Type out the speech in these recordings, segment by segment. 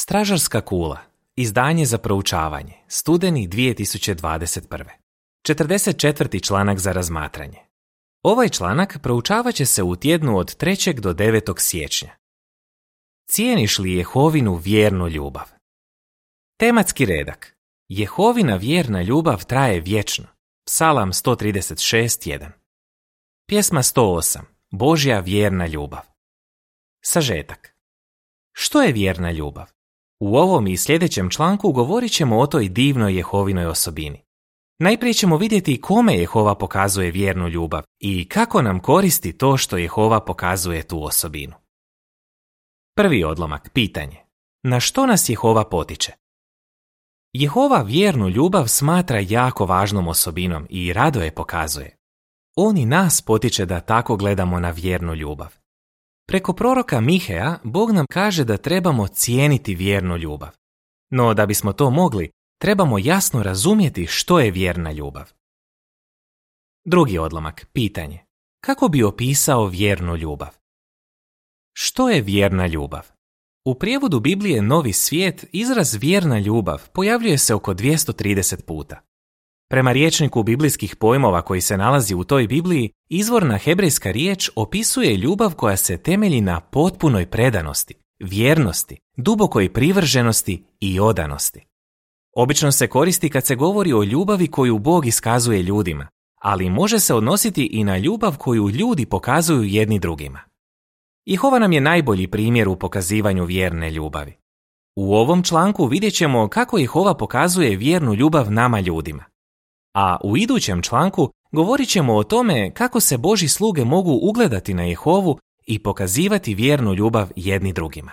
Stražarska kula. Izdanje za proučavanje. Studeni 2021. 44. članak za razmatranje. Ovaj članak proučavat će se u tjednu od 3. do 9. siječnja. Cijeniš li Jehovinu vjernu ljubav? Tematski redak. Jehovina vjerna ljubav traje vječno. Psalam 136.1. Pjesma 108. Božja vjerna ljubav. Sažetak. Što je vjerna ljubav? U ovom i sljedećem članku govorit ćemo o toj divnoj Jehovinoj osobini. Najprije ćemo vidjeti kome Jehova pokazuje vjernu ljubav i kako nam koristi to što Jehova pokazuje tu osobinu. Prvi odlomak, pitanje. Na što nas Jehova potiče? Jehova vjernu ljubav smatra jako važnom osobinom i rado je pokazuje. On i nas potiče da tako gledamo na vjernu ljubav. Preko proroka Miheja Bog nam kaže da trebamo cijeniti vjernu ljubav. No da bismo to mogli, trebamo jasno razumjeti što je vjerna ljubav. Drugi odlomak, pitanje. Kako bi opisao vjernu ljubav? Što je vjerna ljubav? U prijevodu Biblije Novi svijet izraz vjerna ljubav pojavljuje se oko 230 puta. Prema riječniku biblijskih pojmova koji se nalazi u toj Bibliji, izvorna hebrejska riječ opisuje ljubav koja se temelji na potpunoj predanosti, vjernosti, dubokoj privrženosti i odanosti. Obično se koristi kad se govori o ljubavi koju Bog iskazuje ljudima, ali može se odnositi i na ljubav koju ljudi pokazuju jedni drugima. Jehova nam je najbolji primjer u pokazivanju vjerne ljubavi. U ovom članku vidjet ćemo kako Jehova pokazuje vjernu ljubav nama ljudima. A u idućem članku govorit ćemo o tome kako se Boži sluge mogu ugledati na Jehovu i pokazivati vjernu ljubav jedni drugima.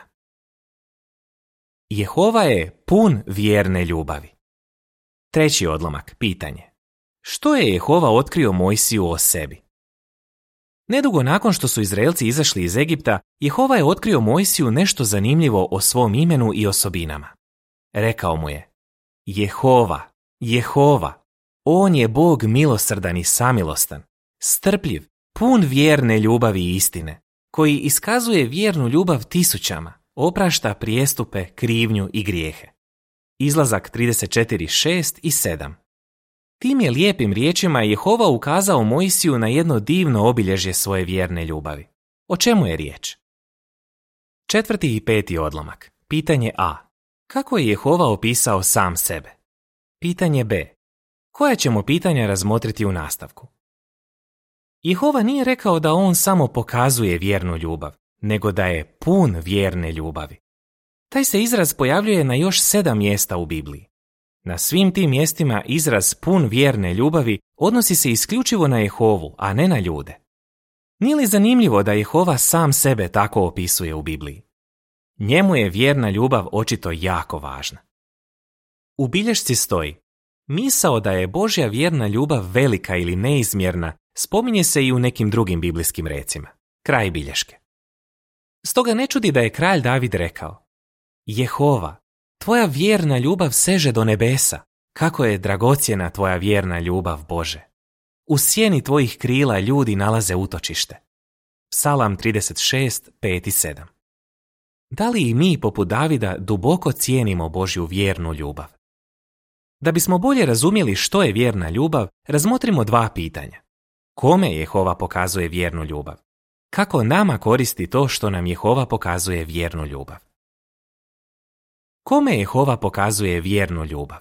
Jehova je pun vjerne ljubavi. Treći odlomak, pitanje. Što je Jehova otkrio Mojsiju o sebi? Nedugo nakon što su Izraelci izašli iz Egipta, Jehova je otkrio Mojsiju nešto zanimljivo o svom imenu i osobinama. Rekao mu je, Jehova, Jehova, on je Bog milosrdan i samilostan, strpljiv, pun vjerne ljubavi i istine, koji iskazuje vjernu ljubav tisućama, oprašta prijestupe, krivnju i grijehe. Izlazak 34.6 i 7 Tim je lijepim riječima Jehova ukazao Mojsiju na jedno divno obilježje svoje vjerne ljubavi. O čemu je riječ? Četvrti i peti odlomak. Pitanje A. Kako je Jehova opisao sam sebe? Pitanje B. Koja ćemo pitanja razmotriti u nastavku? Jehova nije rekao da on samo pokazuje vjernu ljubav, nego da je pun vjerne ljubavi. Taj se izraz pojavljuje na još sedam mjesta u Bibliji. Na svim tim mjestima izraz pun vjerne ljubavi odnosi se isključivo na Jehovu, a ne na ljude. Nije li zanimljivo da Jehova sam sebe tako opisuje u Bibliji? Njemu je vjerna ljubav očito jako važna. U bilješci stoji Misao da je Božja vjerna ljubav velika ili neizmjerna spominje se i u nekim drugim biblijskim recima. Kraj bilješke. Stoga ne čudi da je kralj David rekao Jehova, tvoja vjerna ljubav seže do nebesa, kako je dragocjena tvoja vjerna ljubav Bože. U sjeni tvojih krila ljudi nalaze utočište. Psalam 36, 5 i 7 Da li i mi poput Davida duboko cijenimo Božju vjernu ljubav? Da bismo bolje razumjeli što je vjerna ljubav, razmotrimo dva pitanja. Kome Jehova pokazuje vjernu ljubav? Kako nama koristi to što nam Jehova pokazuje vjernu ljubav? Kome Jehova pokazuje vjernu ljubav?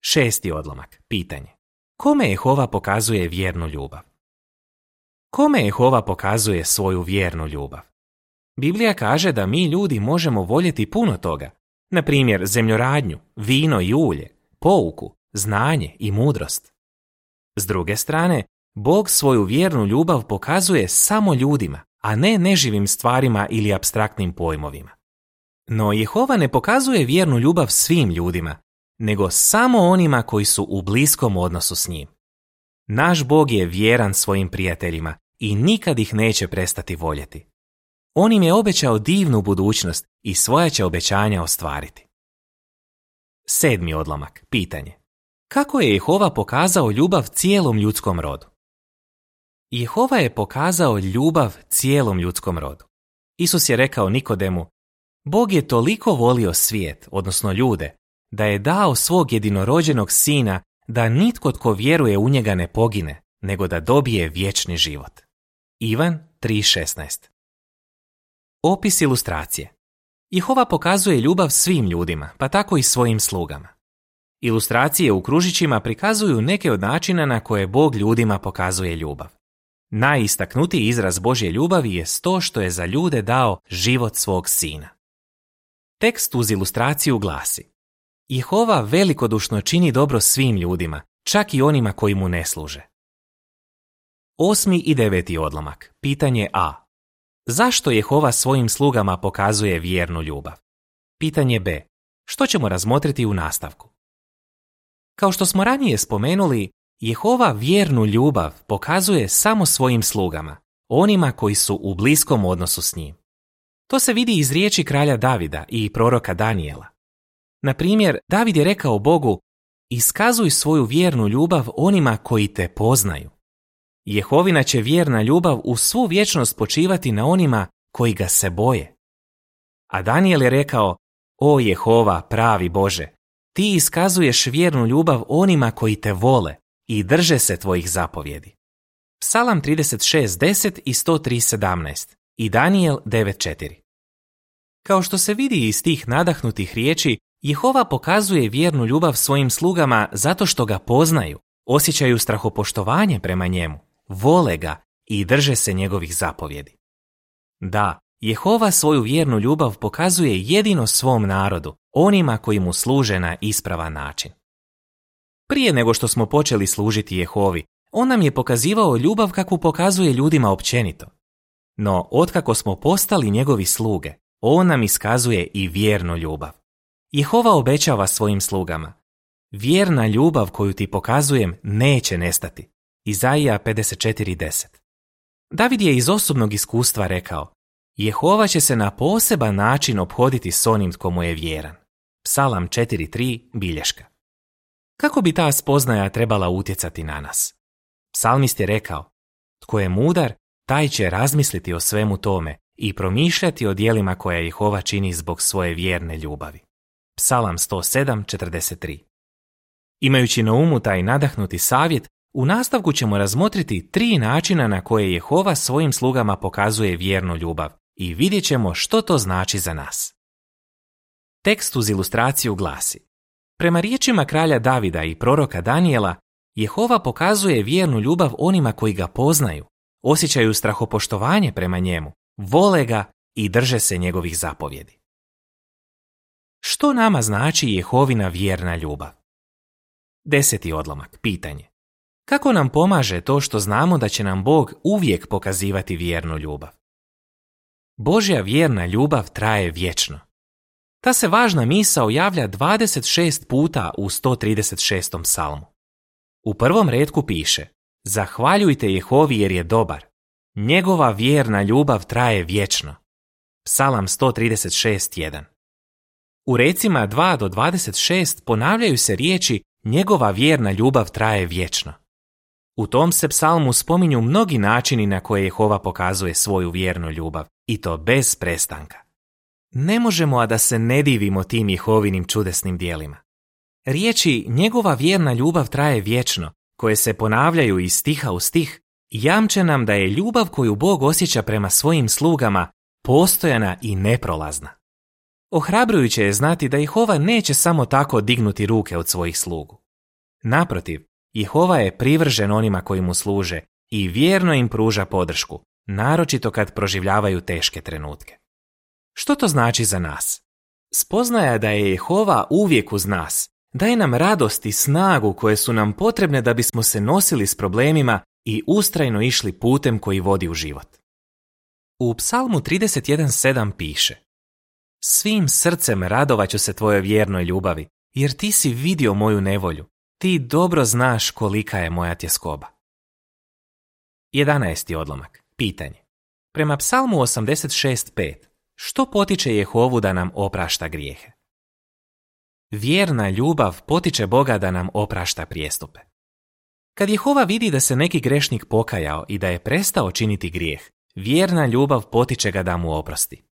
Šesti odlomak, pitanje. Kome Jehova pokazuje vjernu ljubav? Kome Jehova pokazuje svoju vjernu ljubav? Biblija kaže da mi ljudi možemo voljeti puno toga, na primjer zemljoradnju, vino i ulje, pouku, znanje i mudrost. S druge strane, Bog svoju vjernu ljubav pokazuje samo ljudima, a ne neživim stvarima ili abstraktnim pojmovima. No Jehova ne pokazuje vjernu ljubav svim ljudima, nego samo onima koji su u bliskom odnosu s njim. Naš Bog je vjeran svojim prijateljima i nikad ih neće prestati voljeti. On im je obećao divnu budućnost i svoja će obećanja ostvariti. Sedmi odlomak, pitanje. Kako je Jehova pokazao ljubav cijelom ljudskom rodu? Jehova je pokazao ljubav cijelom ljudskom rodu. Isus je rekao Nikodemu, Bog je toliko volio svijet, odnosno ljude, da je dao svog jedinorođenog sina da nitko tko vjeruje u njega ne pogine, nego da dobije vječni život. Ivan 3.16 Opis ilustracije Jehova pokazuje ljubav svim ljudima, pa tako i svojim slugama. Ilustracije u kružićima prikazuju neke od načina na koje Bog ljudima pokazuje ljubav. Najistaknutiji izraz Božje ljubavi je to što je za ljude dao život svog sina. Tekst uz ilustraciju glasi Jehova velikodušno čini dobro svim ljudima, čak i onima koji mu ne služe. Osmi i deveti odlomak. Pitanje A. Zašto Jehova svojim slugama pokazuje vjernu ljubav? Pitanje B. Što ćemo razmotriti u nastavku? Kao što smo ranije spomenuli, Jehova vjernu ljubav pokazuje samo svojim slugama, onima koji su u bliskom odnosu s njim. To se vidi iz riječi kralja Davida i proroka Danijela. Na primjer, David je rekao Bogu, iskazuj svoju vjernu ljubav onima koji te poznaju. Jehovina će vjerna ljubav u svu vječnost počivati na onima koji ga se boje. A Daniel je rekao, o Jehova, pravi Bože, ti iskazuješ vjernu ljubav onima koji te vole i drže se tvojih zapovjedi. Psalam 36.10 i 103.17 i Daniel 9.4 Kao što se vidi iz tih nadahnutih riječi, Jehova pokazuje vjernu ljubav svojim slugama zato što ga poznaju, osjećaju strahopoštovanje prema njemu, vole ga i drže se njegovih zapovjedi. Da, Jehova svoju vjernu ljubav pokazuje jedino svom narodu, onima koji mu služe na ispravan način. Prije nego što smo počeli služiti Jehovi, on nam je pokazivao ljubav kakvu pokazuje ljudima općenito. No, otkako smo postali njegovi sluge, on nam iskazuje i vjernu ljubav. Jehova obećava svojim slugama. Vjerna ljubav koju ti pokazujem neće nestati. Izaija 54.10 David je iz osobnog iskustva rekao Jehova će se na poseban način obhoditi s onim tko mu je vjeran. Psalam 4.3 bilješka. Kako bi ta spoznaja trebala utjecati na nas? Psalmist je rekao, tko je mudar, taj će razmisliti o svemu tome i promišljati o dijelima koje Jehova čini zbog svoje vjerne ljubavi. Psalam 107.43 Imajući na umu taj nadahnuti savjet, u nastavku ćemo razmotriti tri načina na koje Jehova svojim slugama pokazuje vjernu ljubav i vidjet ćemo što to znači za nas. Tekst uz ilustraciju glasi Prema riječima kralja Davida i proroka Danijela, Jehova pokazuje vjernu ljubav onima koji ga poznaju, osjećaju strahopoštovanje prema njemu, vole ga i drže se njegovih zapovjedi. Što nama znači Jehovina vjerna ljubav? Deseti odlomak, pitanje. Kako nam pomaže to što znamo da će nam Bog uvijek pokazivati vjernu ljubav? Božja vjerna ljubav traje vječno. Ta se važna misao javlja 26 puta u 136. psalmu. U prvom redku piše Zahvaljujte Jehovi jer je dobar. Njegova vjerna ljubav traje vječno. Psalam 136.1 U recima 2 do 26 ponavljaju se riječi Njegova vjerna ljubav traje vječno. U tom se psalmu spominju mnogi načini na koje Jehova pokazuje svoju vjernu ljubav, i to bez prestanka. Ne možemo a da se ne divimo tim Jehovinim čudesnim dijelima. Riječi njegova vjerna ljubav traje vječno, koje se ponavljaju iz stiha u stih, jamče nam da je ljubav koju Bog osjeća prema svojim slugama postojana i neprolazna. Ohrabrujuće je znati da Jehova neće samo tako dignuti ruke od svojih slugu. Naprotiv, Jehova je privržen onima koji mu služe i vjerno im pruža podršku, naročito kad proživljavaju teške trenutke. Što to znači za nas? Spoznaja da je Jehova uvijek uz nas, daje nam radost i snagu koje su nam potrebne da bismo se nosili s problemima i ustrajno išli putem koji vodi u život. U psalmu 31.7 piše Svim srcem radovaću se tvojoj vjernoj ljubavi, jer ti si vidio moju nevolju, ti dobro znaš kolika je moja tjeskoba. 11. odlomak. Pitanje. Prema psalmu 86.5 što potiče Jehovu da nam oprašta grijehe? Vjerna ljubav potiče Boga da nam oprašta prijestupe. Kad Jehova vidi da se neki grešnik pokajao i da je prestao činiti grijeh, vjerna ljubav potiče ga da mu oprosti.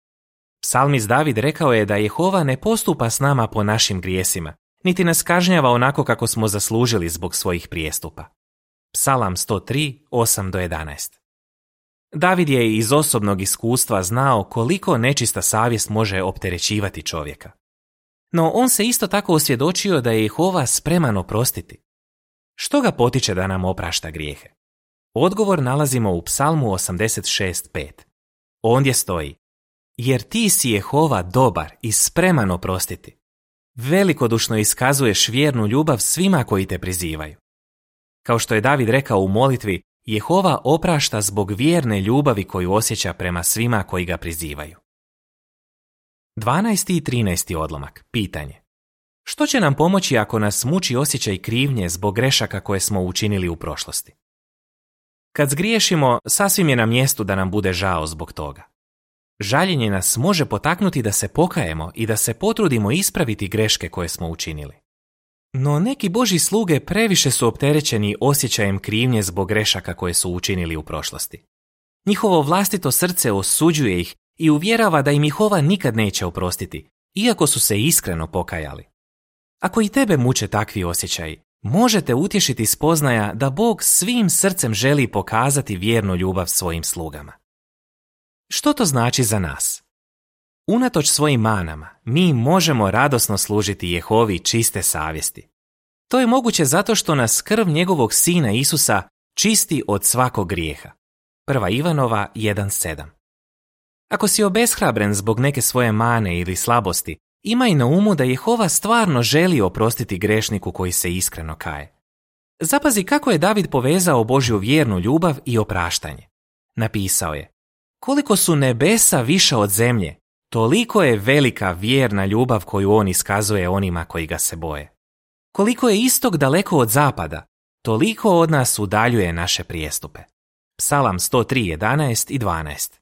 Psalmist David rekao je da Jehova ne postupa s nama po našim grijesima, niti nas kažnjava onako kako smo zaslužili zbog svojih prijestupa. Psalam 103, 8 do 11 David je iz osobnog iskustva znao koliko nečista savjest može opterećivati čovjeka. No on se isto tako osvjedočio da je Jehova spreman oprostiti. Što ga potiče da nam oprašta grijehe? Odgovor nalazimo u psalmu 86.5. Ondje stoji, jer ti si Jehova dobar i spreman oprostiti. Velikodušno iskazuješ vjernu ljubav svima koji te prizivaju. Kao što je David rekao u molitvi, Jehova oprašta zbog vjerne ljubavi koju osjeća prema svima koji ga prizivaju. 12. i 13. odlomak. Pitanje. Što će nam pomoći ako nas muči osjećaj krivnje zbog grešaka koje smo učinili u prošlosti? Kad zgriješimo, sasvim je na mjestu da nam bude žao zbog toga. Žaljenje nas može potaknuti da se pokajemo i da se potrudimo ispraviti greške koje smo učinili. No neki Boži sluge previše su opterećeni osjećajem krivnje zbog grešaka koje su učinili u prošlosti. Njihovo vlastito srce osuđuje ih i uvjerava da im Jehova nikad neće oprostiti, iako su se iskreno pokajali. Ako i tebe muče takvi osjećaji, možete utješiti spoznaja da Bog svim srcem želi pokazati vjernu ljubav svojim slugama. Što to znači za nas? Unatoč svojim manama, mi možemo radosno služiti Jehovi čiste savjesti. To je moguće zato što nas krv njegovog sina Isusa čisti od svakog grijeha. Prva Ivanova 1.7 Ako si obeshrabren zbog neke svoje mane ili slabosti, imaj na umu da Jehova stvarno želi oprostiti grešniku koji se iskreno kaje. Zapazi kako je David povezao Božju vjernu ljubav i opraštanje. Napisao je, koliko su nebesa više od zemlje, toliko je velika vjerna ljubav koju on iskazuje onima koji ga se boje. Koliko je istog daleko od zapada, toliko od nas udaljuje naše prijestupe. Psalam 103.11 i 12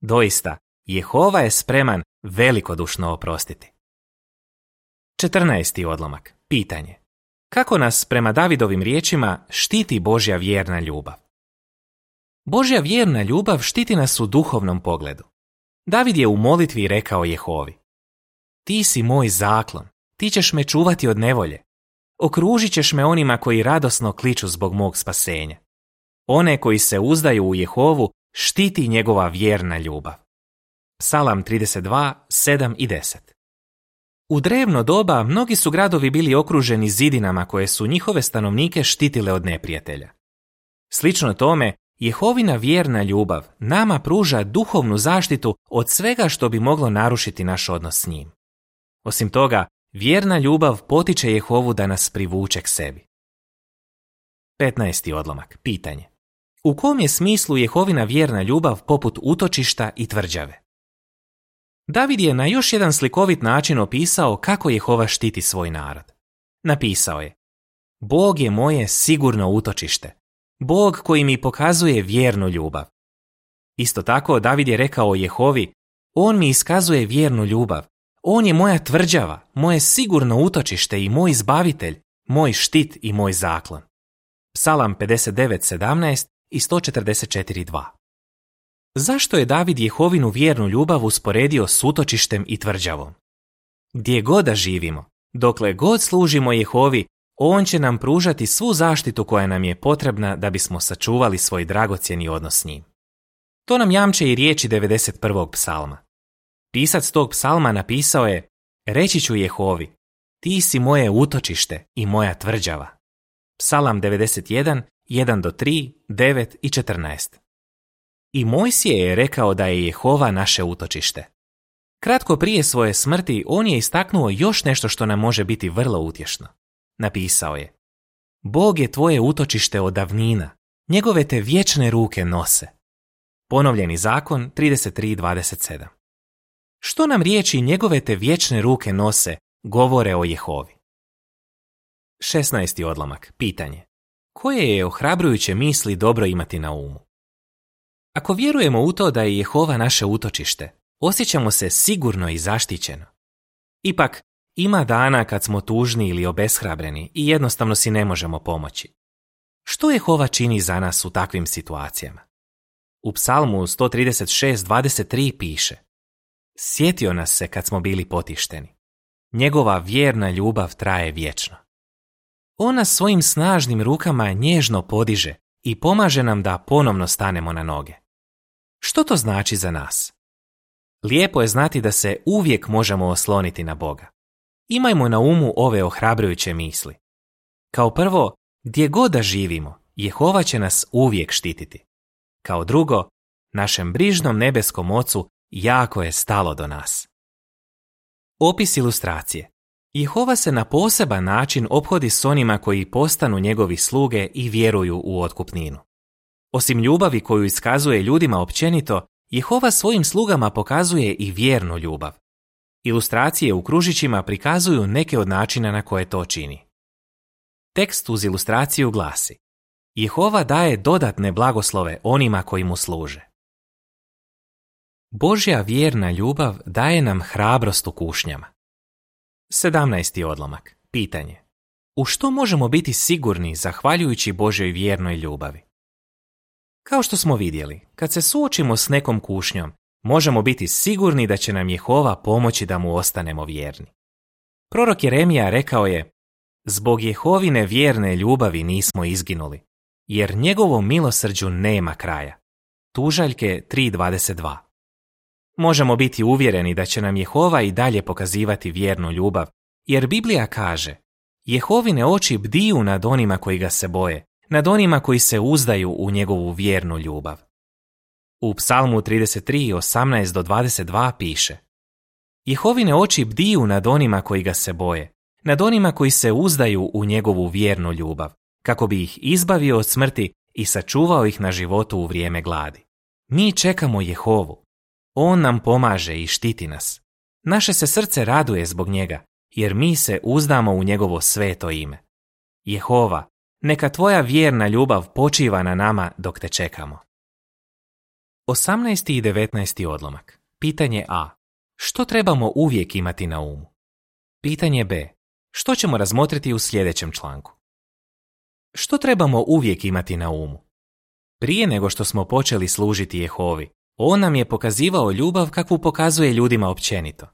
Doista, Jehova je spreman velikodušno oprostiti. 14. odlomak. Pitanje. Kako nas prema Davidovim riječima štiti Božja vjerna ljubav? Božja vjerna ljubav štiti nas u duhovnom pogledu. David je u molitvi rekao Jehovi. Ti si moj zaklon, ti ćeš me čuvati od nevolje. Okružit ćeš me onima koji radosno kliču zbog mog spasenja. One koji se uzdaju u Jehovu štiti njegova vjerna ljubav. Psalam 32, 7 i 10 U drevno doba mnogi su gradovi bili okruženi zidinama koje su njihove stanovnike štitile od neprijatelja. Slično tome, Jehovina vjerna ljubav nama pruža duhovnu zaštitu od svega što bi moglo narušiti naš odnos s njim. Osim toga, vjerna ljubav potiče Jehovu da nas privuče k sebi. 15. odlomak. Pitanje. U kom je smislu Jehovina vjerna ljubav poput utočišta i tvrđave? David je na još jedan slikovit način opisao kako Jehova štiti svoj narod. Napisao je Bog je moje sigurno utočište, Bog koji mi pokazuje vjernu ljubav. Isto tako David je rekao Jehovi, On mi iskazuje vjernu ljubav, On je moja tvrđava, moje sigurno utočište i moj izbavitelj, moj štit i moj zaklon. Psalam 59.17 i 144.2 Zašto je David Jehovinu vjernu ljubav usporedio s utočištem i tvrđavom? Gdje god da živimo, dokle god služimo Jehovi, on će nam pružati svu zaštitu koja nam je potrebna da bismo sačuvali svoj dragocjeni odnos s njim. To nam jamče i riječi 91. psalma. Pisac tog psalma napisao je Reći ću Jehovi, ti si moje utočište i moja tvrđava. Psalam 91, 1 do 3, 9 i 14. I Mojsije je rekao da je Jehova naše utočište. Kratko prije svoje smrti on je istaknuo još nešto što nam može biti vrlo utješno. Napisao je Bog je tvoje utočište od davnina, njegove te vječne ruke nose. Ponovljeni zakon 33.27 Što nam riječi njegove te vječne ruke nose govore o Jehovi? 16. odlomak. Pitanje. Koje je ohrabrujuće misli dobro imati na umu? Ako vjerujemo u to da je Jehova naše utočište, osjećamo se sigurno i zaštićeno. Ipak, ima dana kad smo tužni ili obeshrabreni i jednostavno si ne možemo pomoći. Što Jehova čini za nas u takvim situacijama? U psalmu 136.23 piše Sjetio nas se kad smo bili potišteni. Njegova vjerna ljubav traje vječno. On nas svojim snažnim rukama nježno podiže i pomaže nam da ponovno stanemo na noge. Što to znači za nas? Lijepo je znati da se uvijek možemo osloniti na Boga. Imajmo na umu ove ohrabrujuće misli. Kao prvo, gdje god da živimo, Jehova će nas uvijek štititi. Kao drugo, našem brižnom nebeskom ocu jako je stalo do nas. Opis ilustracije. Jehova se na poseban način ophodi s onima koji postanu njegovi sluge i vjeruju u otkupninu. Osim ljubavi koju iskazuje ljudima općenito, Jehova svojim slugama pokazuje i vjernu ljubav. Ilustracije u kružićima prikazuju neke od načina na koje to čini. Tekst uz ilustraciju glasi Jehova daje dodatne blagoslove onima koji mu služe. Božja vjerna ljubav daje nam hrabrost u kušnjama. 17. odlomak. Pitanje. U što možemo biti sigurni zahvaljujući Božoj vjernoj ljubavi? Kao što smo vidjeli, kad se suočimo s nekom kušnjom, možemo biti sigurni da će nam Jehova pomoći da mu ostanemo vjerni. Prorok Jeremija rekao je, Zbog Jehovine vjerne ljubavi nismo izginuli, jer njegovom milosrđu nema kraja. Tužaljke 3.22 Možemo biti uvjereni da će nam Jehova i dalje pokazivati vjernu ljubav, jer Biblija kaže Jehovine oči bdiju nad onima koji ga se boje, nad onima koji se uzdaju u njegovu vjernu ljubav. U psalmu 33, 18 do 22 piše Jehovine oči bdiju nad onima koji ga se boje, nad onima koji se uzdaju u njegovu vjernu ljubav, kako bi ih izbavio od smrti i sačuvao ih na životu u vrijeme gladi. Mi čekamo Jehovu. On nam pomaže i štiti nas. Naše se srce raduje zbog njega, jer mi se uzdamo u njegovo sveto ime. Jehova, neka tvoja vjerna ljubav počiva na nama dok te čekamo. 18. i 19. odlomak. Pitanje A. Što trebamo uvijek imati na umu? Pitanje B. Što ćemo razmotriti u sljedećem članku? Što trebamo uvijek imati na umu? Prije nego što smo počeli služiti Jehovi, on nam je pokazivao ljubav kakvu pokazuje ljudima općenito.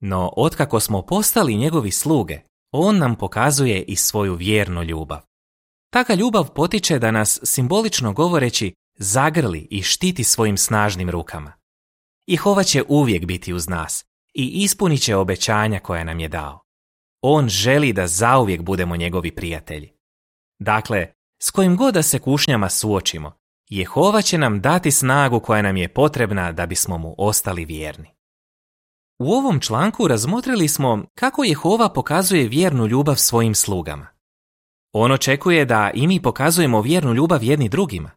No, otkako smo postali njegovi sluge, on nam pokazuje i svoju vjernu ljubav. Taka ljubav potiče da nas, simbolično govoreći, zagrli i štiti svojim snažnim rukama. Jehova će uvijek biti uz nas i ispunit će obećanja koja nam je dao. On želi da zauvijek budemo njegovi prijatelji. Dakle, s kojim god da se kušnjama suočimo, Jehova će nam dati snagu koja nam je potrebna da bismo mu ostali vjerni. U ovom članku razmotrili smo kako Jehova pokazuje vjernu ljubav svojim slugama. On očekuje da i mi pokazujemo vjernu ljubav jedni drugima.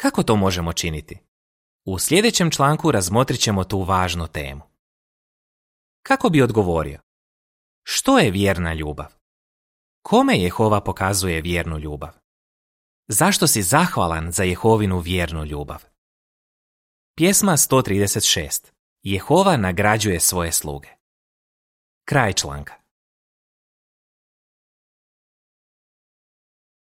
Kako to možemo činiti? U sljedećem članku razmotrit ćemo tu važnu temu. Kako bi odgovorio? Što je vjerna ljubav? Kome Jehova pokazuje vjernu ljubav? Zašto si zahvalan za Jehovinu vjernu ljubav? Pjesma 136. Jehova nagrađuje svoje sluge. Kraj članka.